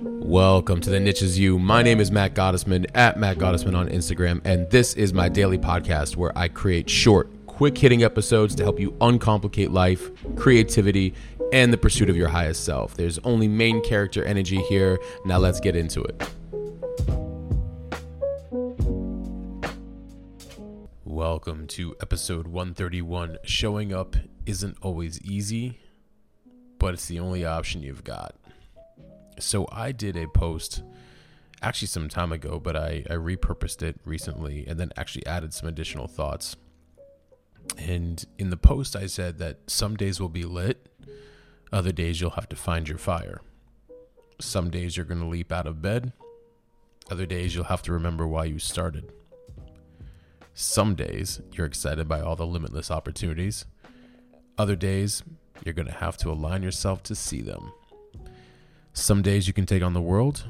Welcome to the Niche Is You. My name is Matt Gottesman at Matt Gottesman on Instagram, and this is my daily podcast where I create short, quick hitting episodes to help you uncomplicate life, creativity, and the pursuit of your highest self. There's only main character energy here. Now let's get into it. Welcome to episode 131. Showing up isn't always easy, but it's the only option you've got. So I did a post actually some time ago, but I, I repurposed it recently and then actually added some additional thoughts. And in the post, I said that some days will be lit, other days you'll have to find your fire. Some days you're going to leap out of bed, other days you'll have to remember why you started. Some days you're excited by all the limitless opportunities, other days you're going to have to align yourself to see them. Some days you can take on the world,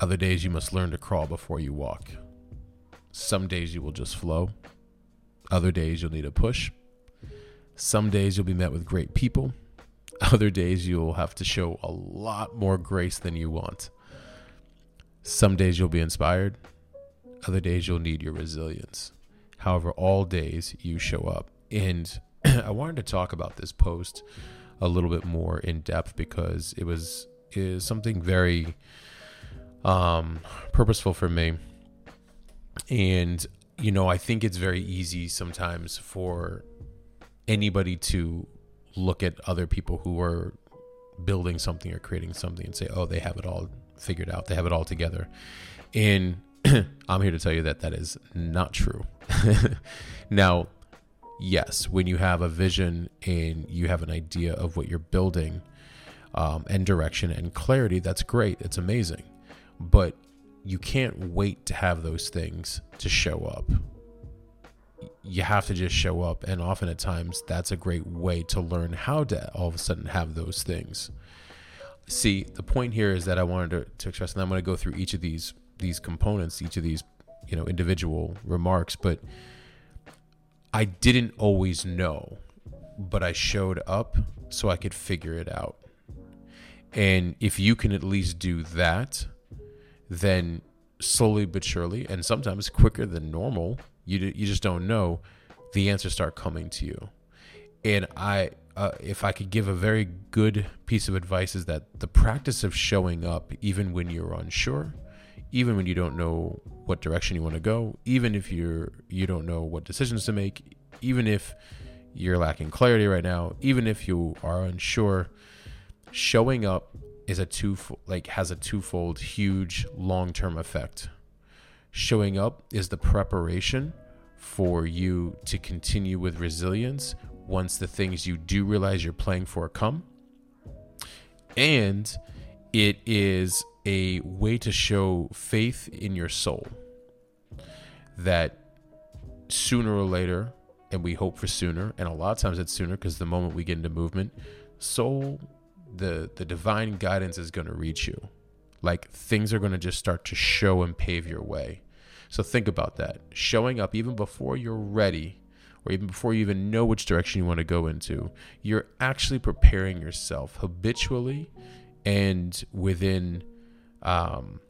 other days you must learn to crawl before you walk. Some days you will just flow, other days you'll need a push. Some days you'll be met with great people, other days you'll have to show a lot more grace than you want. Some days you'll be inspired, other days you'll need your resilience. However, all days you show up. And I wanted to talk about this post a little bit more in depth because it was is something very um, purposeful for me. And, you know, I think it's very easy sometimes for anybody to look at other people who are building something or creating something and say, oh, they have it all figured out, they have it all together. And I'm here to tell you that that is not true. now, yes, when you have a vision and you have an idea of what you're building, um, and direction and clarity, that's great. It's amazing. But you can't wait to have those things to show up. You have to just show up. And often at times, that's a great way to learn how to all of a sudden have those things. See, the point here is that I wanted to, to express, and I'm going to go through each of these these components, each of these you know individual remarks, but I didn't always know, but I showed up so I could figure it out. And if you can at least do that, then slowly but surely, and sometimes quicker than normal, you you just don't know, the answers start coming to you. And I, uh, if I could give a very good piece of advice, is that the practice of showing up, even when you're unsure, even when you don't know what direction you want to go, even if you're you don't know what decisions to make, even if you're lacking clarity right now, even if you are unsure, showing up is a two like has a twofold huge long-term effect. Showing up is the preparation for you to continue with resilience once the things you do realize you're playing for come. And it is a way to show faith in your soul that sooner or later, and we hope for sooner, and a lot of times it's sooner because the moment we get into movement, soul the the divine guidance is going to reach you. Like things are going to just start to show and pave your way. So think about that. Showing up even before you're ready or even before you even know which direction you want to go into you're actually preparing yourself habitually and within um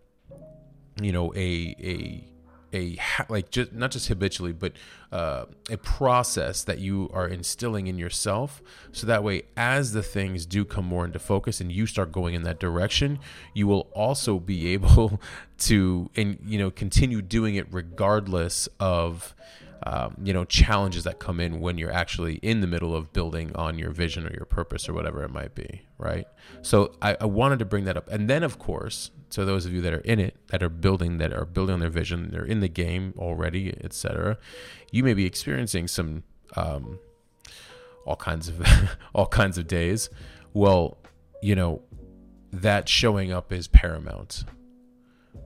you know a a a like just not just habitually but uh, a process that you are instilling in yourself. So that way as the things do come more into focus and you start going in that direction you will also be able to and you know continue doing it regardless of um, you know challenges that come in when you're actually in the middle of building on your vision or your purpose or whatever it might be right? So I, I wanted to bring that up. And then of course to those of you that are in it that are building that are building on their vision they're in the game already etc you may be experiencing some um, all kinds of all kinds of days. Well you know that showing up is paramount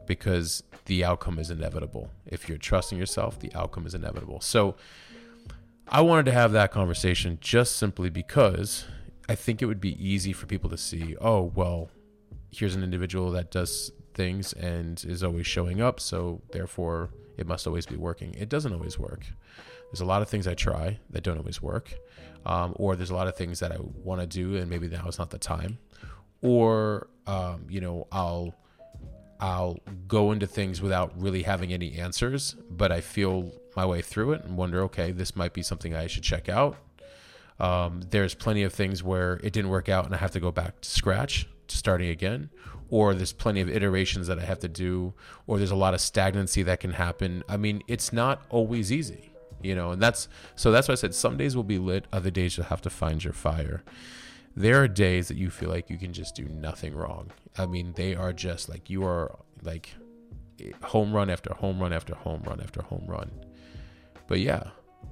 because the outcome is inevitable. If you're trusting yourself, the outcome is inevitable. So I wanted to have that conversation just simply because I think it would be easy for people to see, oh, well, here's an individual that does things and is always showing up, so therefore it must always be working. It doesn't always work. There's a lot of things I try that don't always work, um, or there's a lot of things that I want to do and maybe now is not the time, or um, you know I'll I'll go into things without really having any answers, but I feel my way through it and wonder, okay, this might be something I should check out. Um, there's plenty of things where it didn't work out and I have to go back to scratch, to starting again, or there's plenty of iterations that I have to do, or there's a lot of stagnancy that can happen. I mean, it's not always easy, you know, and that's so that's why I said some days will be lit, other days you'll have to find your fire there are days that you feel like you can just do nothing wrong. I mean, they are just like you are like home run after home run after home run after home run. But yeah,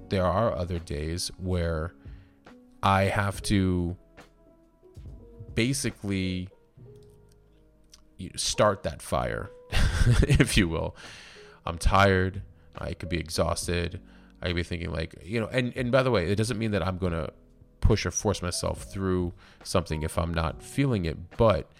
there are other days where I have to basically start that fire, if you will. I'm tired. I could be exhausted. I could be thinking like, you know, and, and by the way, it doesn't mean that I'm going to push or force myself through something if I'm not feeling it. But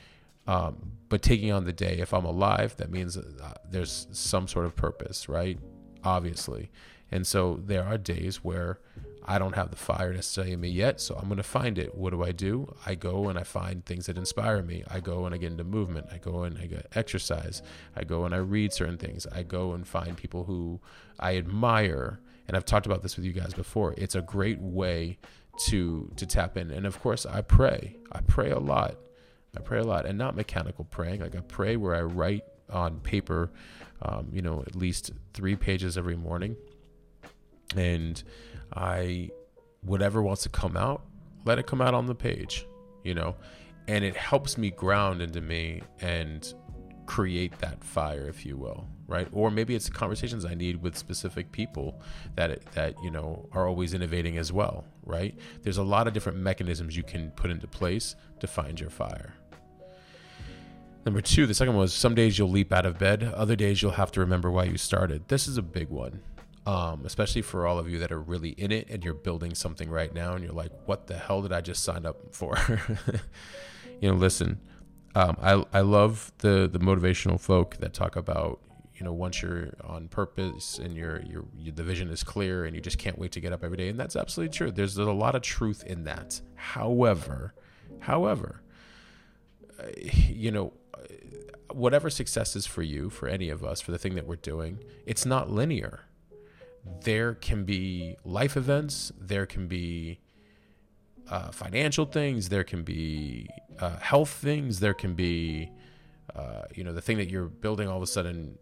um, but taking on the day, if I'm alive, that means uh, there's some sort of purpose, right? Obviously, and so there are days where I don't have the fire necessarily in me yet, so I'm going to find it. What do I do? I go and I find things that inspire me. I go and I get into movement. I go and I get exercise. I go and I read certain things. I go and find people who I admire. And I've talked about this with you guys before. It's a great way to to tap in. And of course, I pray. I pray a lot. I pray a lot, and not mechanical praying. Like I pray where I write on paper, um, you know, at least three pages every morning, and I whatever wants to come out, let it come out on the page, you know, and it helps me ground into me and create that fire, if you will, right? Or maybe it's conversations I need with specific people that that you know are always innovating as well, right? There's a lot of different mechanisms you can put into place to find your fire. Number two, the second one was some days you'll leap out of bed, other days you'll have to remember why you started. This is a big one, um, especially for all of you that are really in it and you're building something right now and you're like, what the hell did I just sign up for? you know, listen, um, I I love the the motivational folk that talk about you know once you're on purpose and your your the vision is clear and you just can't wait to get up every day and that's absolutely true. There's, there's a lot of truth in that. However, however, uh, you know whatever success is for you, for any of us, for the thing that we're doing, it's not linear. There can be life events. There can be uh, financial things, there can be uh, health things, there can be, uh, you know, the thing that you're building all of a sudden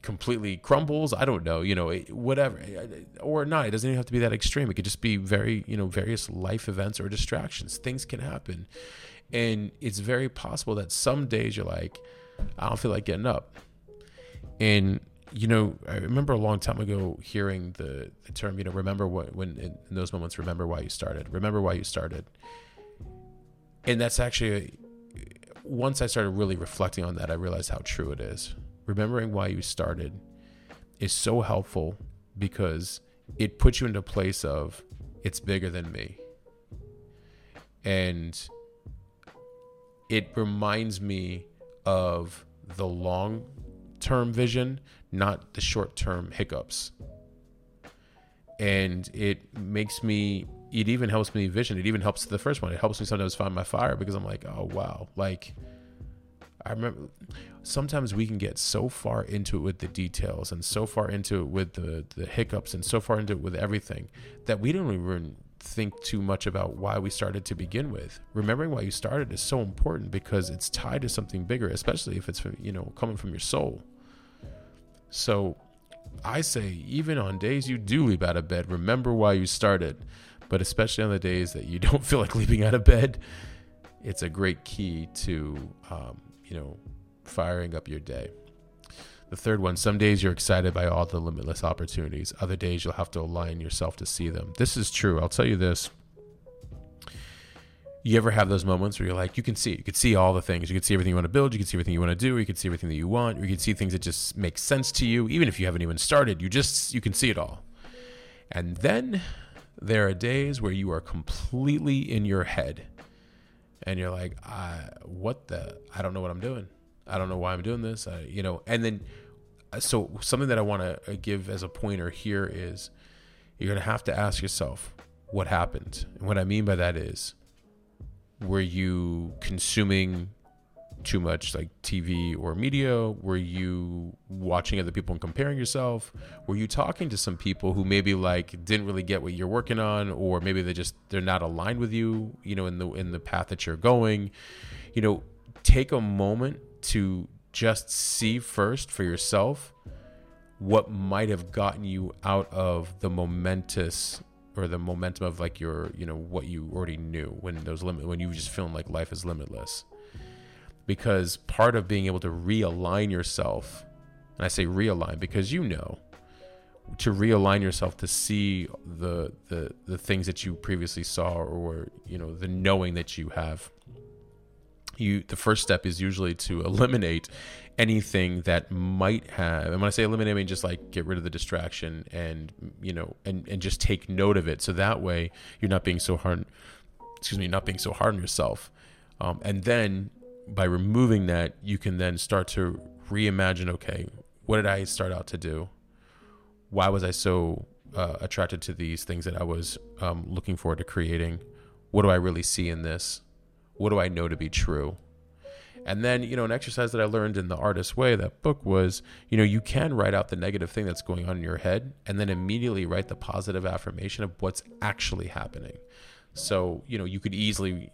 completely crumbles. I don't know, you know, whatever, or not. It doesn't even have to be that extreme. It could just be very, you know, various life events or distractions. Things can happen. And it's very possible that some days you're like, I don't feel like getting up. And you know, I remember a long time ago hearing the, the term, you know, remember what, when in, in, those moments, remember why you started, remember why you started. And that's actually, once I started really reflecting on that, I realized how true it is. Remembering why you started is so helpful because it puts you into a place of, it's bigger than me. And it reminds me of the long term vision, not the short term hiccups. And it makes me, it even helps me vision. It even helps the first one. It helps me sometimes find my fire because I'm like, oh, wow. Like, I remember sometimes we can get so far into it with the details and so far into it with the, the hiccups and so far into it with everything that we don't even think too much about why we started to begin with. Remembering why you started is so important because it's tied to something bigger, especially if it's you know coming from your soul. So I say, even on days you do leap out of bed, remember why you started. But especially on the days that you don't feel like leaping out of bed, it's a great key to, um, you know, firing up your day. The third one, some days you're excited by all the limitless opportunities. Other days you'll have to align yourself to see them. This is true. I'll tell you this you ever have those moments where you're like, you can see, you can see all the things, you can see everything you want to build, you can see everything you want to do, you can see everything that you want, you can see things that just make sense to you, even if you haven't even started, you just you can see it all. And then there are days where you are completely in your head, and you're like, I, what the? I don't know what I'm doing. I don't know why I'm doing this. I, you know, and then uh, so something that I want to uh, give as a pointer here is you're gonna have to ask yourself what happened. And what I mean by that is were you consuming too much like TV or media? Were you watching other people and comparing yourself? Were you talking to some people who maybe like didn't really get what you're working on or maybe they just they're not aligned with you, you know, in the in the path that you're going? You know, take a moment to just see first for yourself what might have gotten you out of the momentous or the momentum of like your you know what you already knew when those limit when you just feeling like life is limitless. Because part of being able to realign yourself and i say realign because you know to realign yourself to see the the the things that you previously saw or you know the knowing that you have you the first step is usually to eliminate anything that might have and when i say eliminate i mean just like get rid of the distraction and you know and and just take note of it. So that way you're not being so hard excuse me not being so hard on yourself. Um, and then by removing that you can then start to reimagine okay what did i start out to do? Why was i so uh, attracted to these things that i was um, looking forward to creating? What do i really see in this what do i know to be true and then, you know, an exercise that I learned in the Artist's way, that book was, you know, you can write out the negative thing that's going on in your head and then immediately write the positive affirmation of what's actually happening. So, you know, you could easily,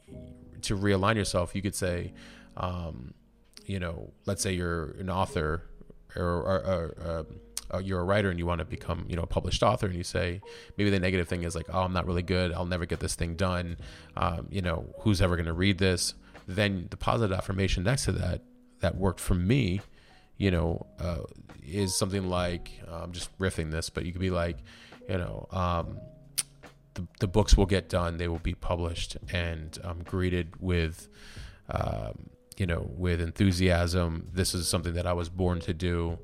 to realign yourself, you could say, um, you know, let's say you're an author or, or, or um, uh, you're a writer and you want to become you know a published author and you say maybe the negative thing is like oh i'm not really good. I'll never get this thing done. Um, you know who's ever going to read this? Then the positive affirmation next to that that worked for me you know uh, is something like uh, i'm just riffing this but you could be like you know um, the, the books will get done. They will be published and um, greeted with um, you know with enthusiasm. This is something that i was born to do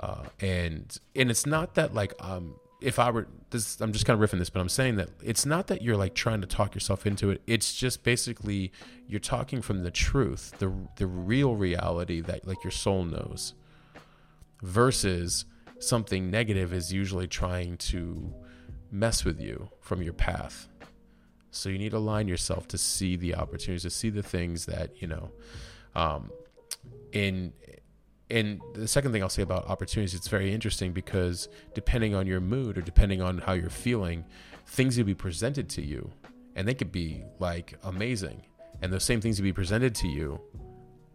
uh, and and it's not that like um if I were this, I'm just kind of riffing this, but I'm saying that it's not that you're like trying to talk yourself into it. It's just basically you're talking from the truth, the the real reality that like your soul knows, versus something negative is usually trying to mess with you from your path. So you need to align yourself to see the opportunities, to see the things that you know. Um, in and the second thing I'll say about opportunities, it's very interesting because depending on your mood or depending on how you're feeling, things will be presented to you and they could be like amazing. And those same things will be presented to you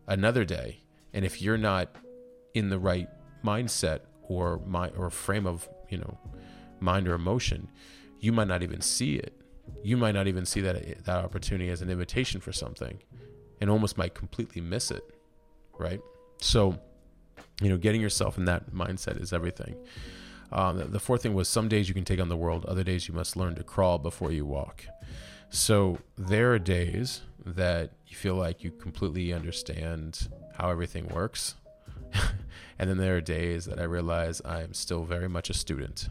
another day. And if you're not in the right mindset or my or frame of, you know, mind or emotion, you might not even see it. You might not even see that that opportunity as an invitation for something and almost might completely miss it. Right? So you know, getting yourself in that mindset is everything. Um, the fourth thing was some days you can take on the world, other days you must learn to crawl before you walk. So there are days that you feel like you completely understand how everything works. and then there are days that I realize I am still very much a student.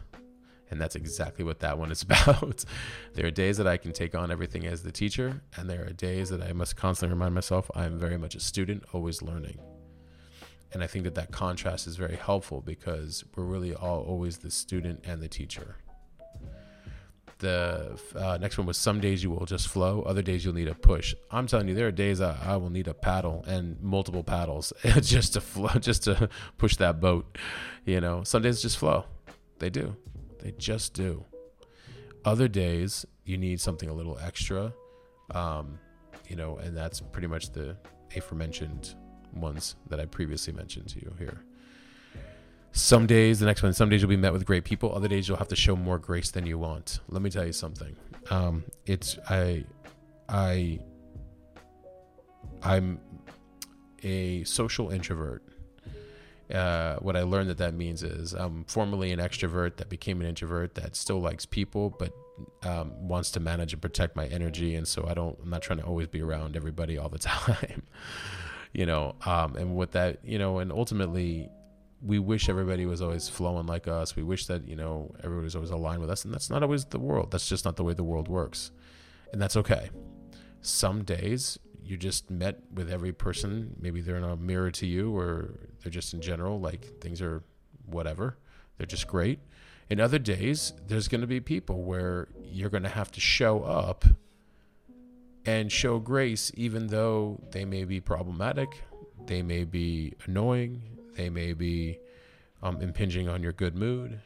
And that's exactly what that one is about. there are days that I can take on everything as the teacher, and there are days that I must constantly remind myself I am very much a student, always learning and I think that that contrast is very helpful because we're really all always the student and the teacher. The uh, next one was some days you will just flow, other days you'll need a push. I'm telling you, there are days I, I will need a paddle and multiple paddles just to flow, just to push that boat. You know, some days just flow. They do, they just do. Other days you need something a little extra, um, you know, and that's pretty much the aforementioned ones that I previously mentioned to you here. Some days, the next one, some days you'll be met with great people. Other days you'll have to show more grace than you want. Let me tell you something. Um, it's I, I, I'm a social introvert. Uh, what I learned that that means is I'm formerly an extrovert that became an introvert that still likes people, but um, wants to manage and protect my energy, and so I don't. I'm not trying to always be around everybody all the time you know, um, and with that, you know, and ultimately, we wish everybody was always flowing like us. We wish that you know everybody was always aligned with us, and that's not always the world. That's just not the way the world works, and that's okay. Some days you just met with every person. Maybe they're in a mirror to you, or they're just in general like things are whatever. They're just great. In other days, there's going to be people where you're going to have to show up and show grace even though they may be problematic, they may be annoying, they may be um, impinging on your good mood,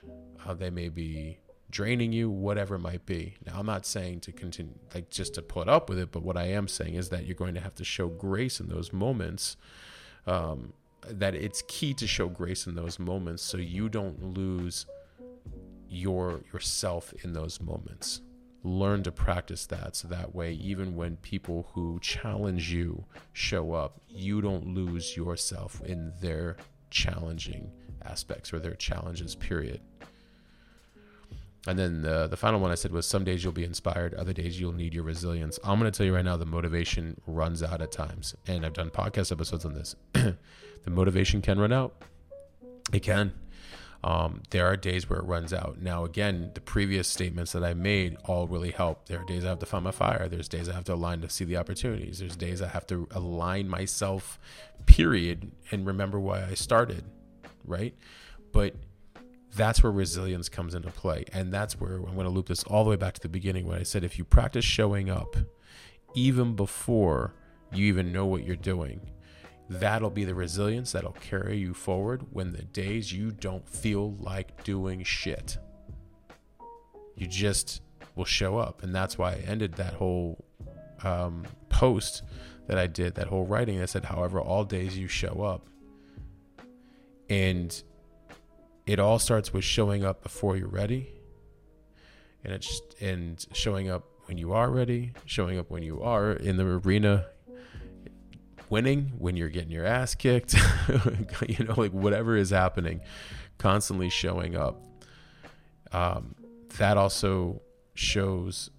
uh, they may be draining you, whatever it might be. Now, I'm not saying to continue, like just to put up with it, but what I am saying is that you're going to have to show grace in those moments. Um, that it's key to show grace in those moments so you don't lose your yourself in those moments learn to practice that so that way even when people who challenge you show up you don't lose yourself in their challenging aspects or their challenges period and then the, the final one I said was some days you'll be inspired, other days you'll need your resilience. I'm going to tell you right now, the motivation runs out at times. And I've done podcast episodes on this. the motivation can run out. It can. Um, there are days where it runs out. Now, again, the previous statements that I made all really help. There are days I have to find my fire. There's days I have to align to see the opportunities. There's days I have to align myself, period, and remember why I started, right? But that's where resilience comes into play. And that's where I'm going to loop this all the way back to the beginning when I said if you practice showing up even before you even know what you're doing, That'll be the resilience that'll carry you forward when the days you don't feel like doing shit. You just will show up. And that's why I ended that whole um, post that I did, that whole writing. I said, however, all days you show up. And it all starts with showing up before you're ready. And it's and showing up when you are ready, showing up when you are in the arena winning, when you're getting your ass kicked, you know, like whatever is happening, constantly showing up. Um, that also shows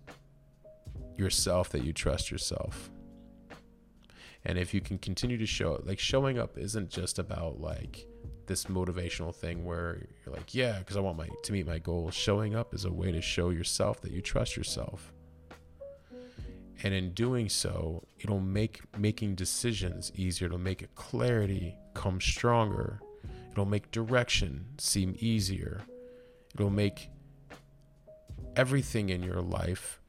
yourself that you trust yourself. And if you can continue to show like showing up isn't just about like this motivational thing where you're like, yeah, because I want my to meet my goals. Showing up is a way to show yourself that you trust yourself and in doing so it'll make making decisions easier. It'll make clarity come stronger. It'll make direction seem easier. It'll make everything in your life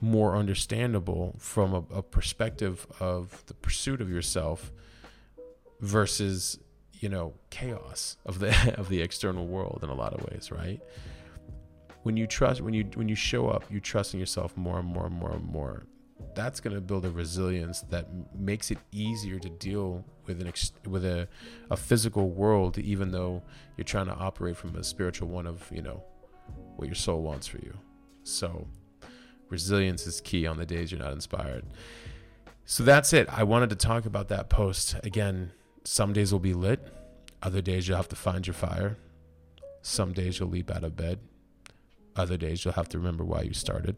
more understandable from a, a perspective of the pursuit of yourself versus you know chaos of the of the external world in a lot of ways right when you trust when you when you show up you trust in yourself more and more and more and more. That's going to build a resilience that makes it easier to deal with an ex- with a, a physical world even though you're trying to operate from a spiritual one of you know what your soul wants for you. So resilience is key on the days you're not inspired. So that's it. I wanted to talk about that post. Again some days will be lit. Other days you'll have to find your fire. Some days you'll leap out of bed other days, you'll have to remember why you started.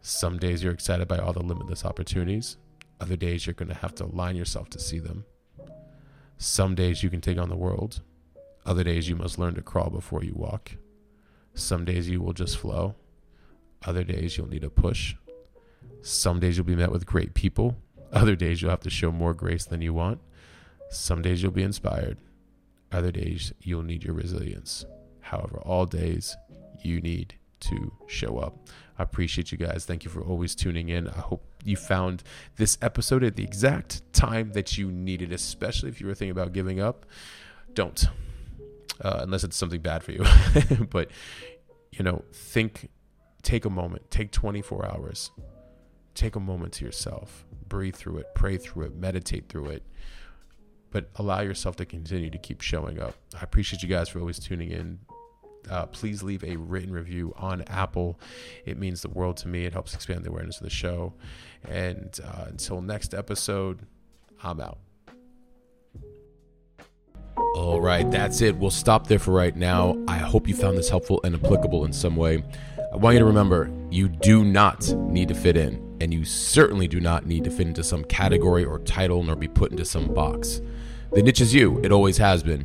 Some days, you're excited by all the limitless opportunities. Other days, you're going to have to align yourself to see them. Some days, you can take on the world. Other days, you must learn to crawl before you walk. Some days, you will just flow. Other days, you'll need a push. Some days, you'll be met with great people. Other days, you'll have to show more grace than you want. Some days, you'll be inspired. Other days, you'll need your resilience. However, all days, you need to show up. I appreciate you guys. Thank you for always tuning in. I hope you found this episode at the exact time that you needed, especially if you were thinking about giving up. Don't, uh, unless it's something bad for you. but, you know, think, take a moment, take 24 hours, take a moment to yourself, breathe through it, pray through it, meditate through it. But allow yourself to continue to keep showing up. I appreciate you guys for always tuning in uh, please leave a written review on Apple. It means the world to me. It helps expand the awareness of the show. And uh, until next episode, I'm out. All right, that's it. We'll stop there for right now. I hope you found this helpful and applicable in some way. I want you to remember you do not need to fit in, and you certainly do not need to fit into some category or title nor be put into some box. The niche is you, it always has been.